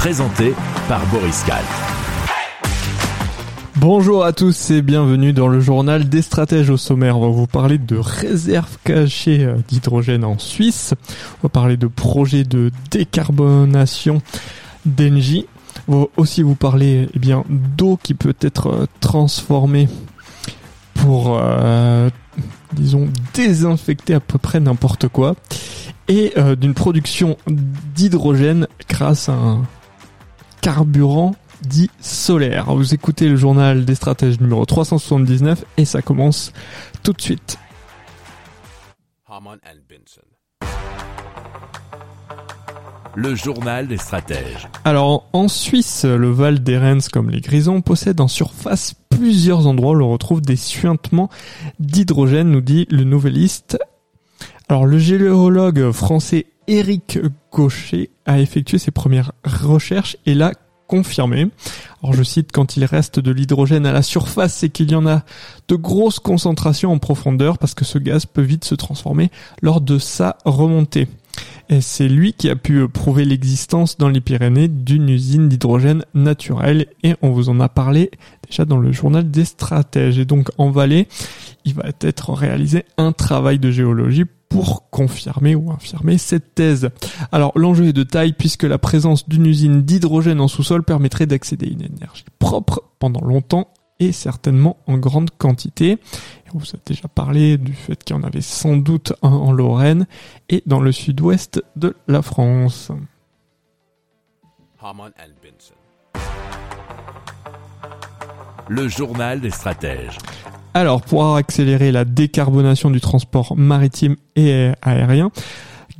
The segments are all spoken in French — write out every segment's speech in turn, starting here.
Présenté par Boris Kahl. Bonjour à tous et bienvenue dans le journal des stratèges au sommaire. On va vous parler de réserves cachées euh, d'hydrogène en Suisse. On va parler de projets de décarbonation d'Engie. On va aussi vous parler eh bien d'eau qui peut être euh, transformée pour euh, disons désinfecter à peu près n'importe quoi et d'une production d'hydrogène grâce à un carburant dit solaire. Vous écoutez le journal des stratèges numéro 379 et ça commence tout de suite. Le journal des stratèges. Alors en Suisse, le Val d'Erens comme les Grisons possède en surface plusieurs endroits où l'on retrouve des suintements d'hydrogène, nous dit le nouvelliste. Alors le géologue français Éric Gaucher a effectué ses premières recherches et l'a confirmé. Alors je cite, quand il reste de l'hydrogène à la surface, c'est qu'il y en a de grosses concentrations en profondeur parce que ce gaz peut vite se transformer lors de sa remontée. Et c'est lui qui a pu prouver l'existence dans les Pyrénées d'une usine d'hydrogène naturel et on vous en a parlé déjà dans le journal des stratèges. Et donc en Valais, il va être réalisé un travail de géologie pour confirmer ou infirmer cette thèse. Alors l'enjeu est de taille puisque la présence d'une usine d'hydrogène en sous-sol permettrait d'accéder à une énergie propre pendant longtemps et certainement en grande quantité. on vous a déjà parlé du fait qu'il y en avait sans doute un en Lorraine et dans le sud-ouest de la France. Le journal des stratèges. Alors, pour accélérer la décarbonation du transport maritime et aérien,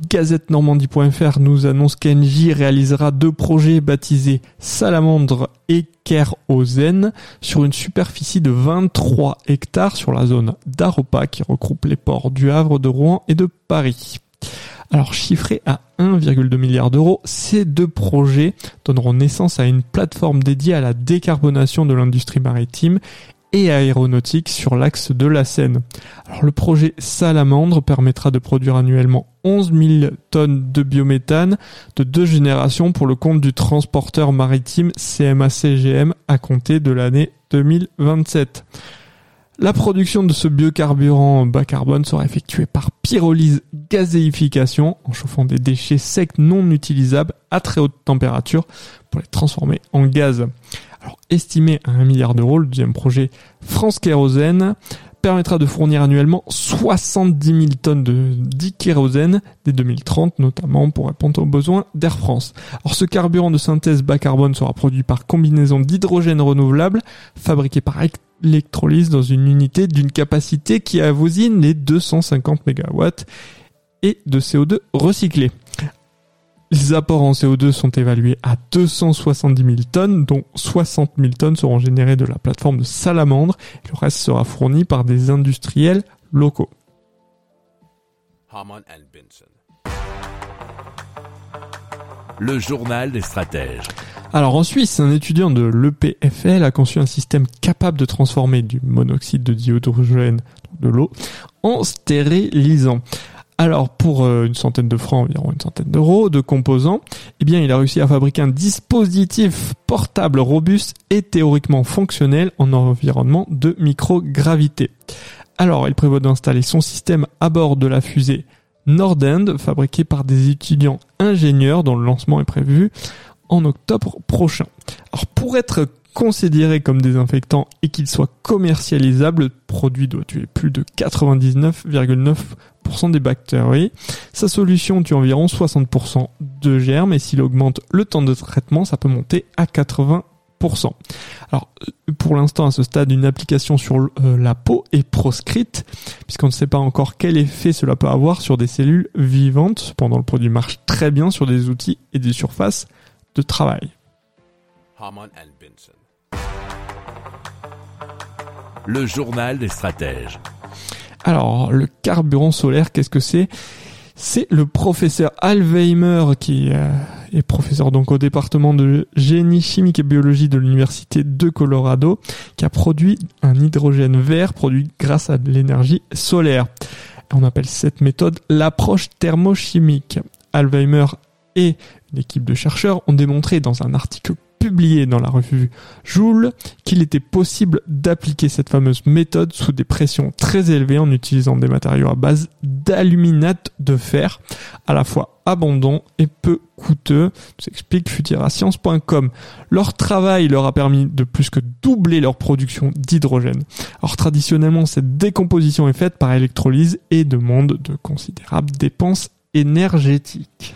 Gazette-Normandie.fr nous annonce qu'Engie réalisera deux projets baptisés Salamandre et Kerosène sur une superficie de 23 hectares sur la zone d'Aropa qui regroupe les ports du Havre, de Rouen et de Paris. Alors chiffrés à 1,2 milliard d'euros, ces deux projets donneront naissance à une plateforme dédiée à la décarbonation de l'industrie maritime et aéronautique sur l'axe de la Seine. Le projet Salamandre permettra de produire annuellement 11 000 tonnes de biométhane de deux générations pour le compte du transporteur maritime CMA-CGM à compter de l'année 2027. La production de ce biocarburant bas carbone sera effectuée par pyrolyse gazéification en chauffant des déchets secs non utilisables à très haute température pour les transformer en gaz. Alors, estimé à 1 milliard d'euros, le deuxième projet France Kérosène permettra de fournir annuellement 70 000 tonnes de dikérosène dès 2030, notamment pour répondre aux besoins d'Air France. Alors ce carburant de synthèse bas carbone sera produit par combinaison d'hydrogène renouvelable, fabriqué par électrolyse dans une unité d'une capacité qui avoisine les 250 MW et de CO2 recyclé. Les apports en CO2 sont évalués à 270 000 tonnes, dont 60 000 tonnes seront générées de la plateforme de Salamandre. Le reste sera fourni par des industriels locaux. Le journal des stratèges. Alors en Suisse, un étudiant de l'EPFL a conçu un système capable de transformer du monoxyde de dihydrogène, de l'eau, en stérilisant. Alors pour euh, une centaine de francs, environ une centaine d'euros de composants, eh bien il a réussi à fabriquer un dispositif portable robuste et théoriquement fonctionnel en environnement de microgravité. Alors il prévoit d'installer son système à bord de la fusée Nordend, fabriquée par des étudiants ingénieurs dont le lancement est prévu en octobre prochain. Alors pour être considéré comme désinfectant et qu'il soit commercialisable, le produit doit tuer plus de 99,9% des bactéries. Sa solution tue environ 60% de germes et s'il augmente le temps de traitement, ça peut monter à 80%. Alors, pour l'instant, à ce stade, une application sur euh, la peau est proscrite, puisqu'on ne sait pas encore quel effet cela peut avoir sur des cellules vivantes. Cependant, le produit marche très bien sur des outils et des surfaces de travail. Le journal des stratèges. Alors, le carburant solaire, qu'est-ce que c'est? C'est le professeur Alzheimer qui euh, est professeur donc au département de génie chimique et biologie de l'université de Colorado, qui a produit un hydrogène vert produit grâce à de l'énergie solaire. On appelle cette méthode l'approche thermochimique. Alzheimer et une équipe de chercheurs ont démontré dans un article publié dans la revue Joule qu'il était possible d'appliquer cette fameuse méthode sous des pressions très élevées en utilisant des matériaux à base d'aluminate de fer, à la fois abondant et peu coûteux, nous explique futurascience.com. Leur travail leur a permis de plus que doubler leur production d'hydrogène. Alors traditionnellement, cette décomposition est faite par électrolyse et demande de considérables dépenses énergétiques.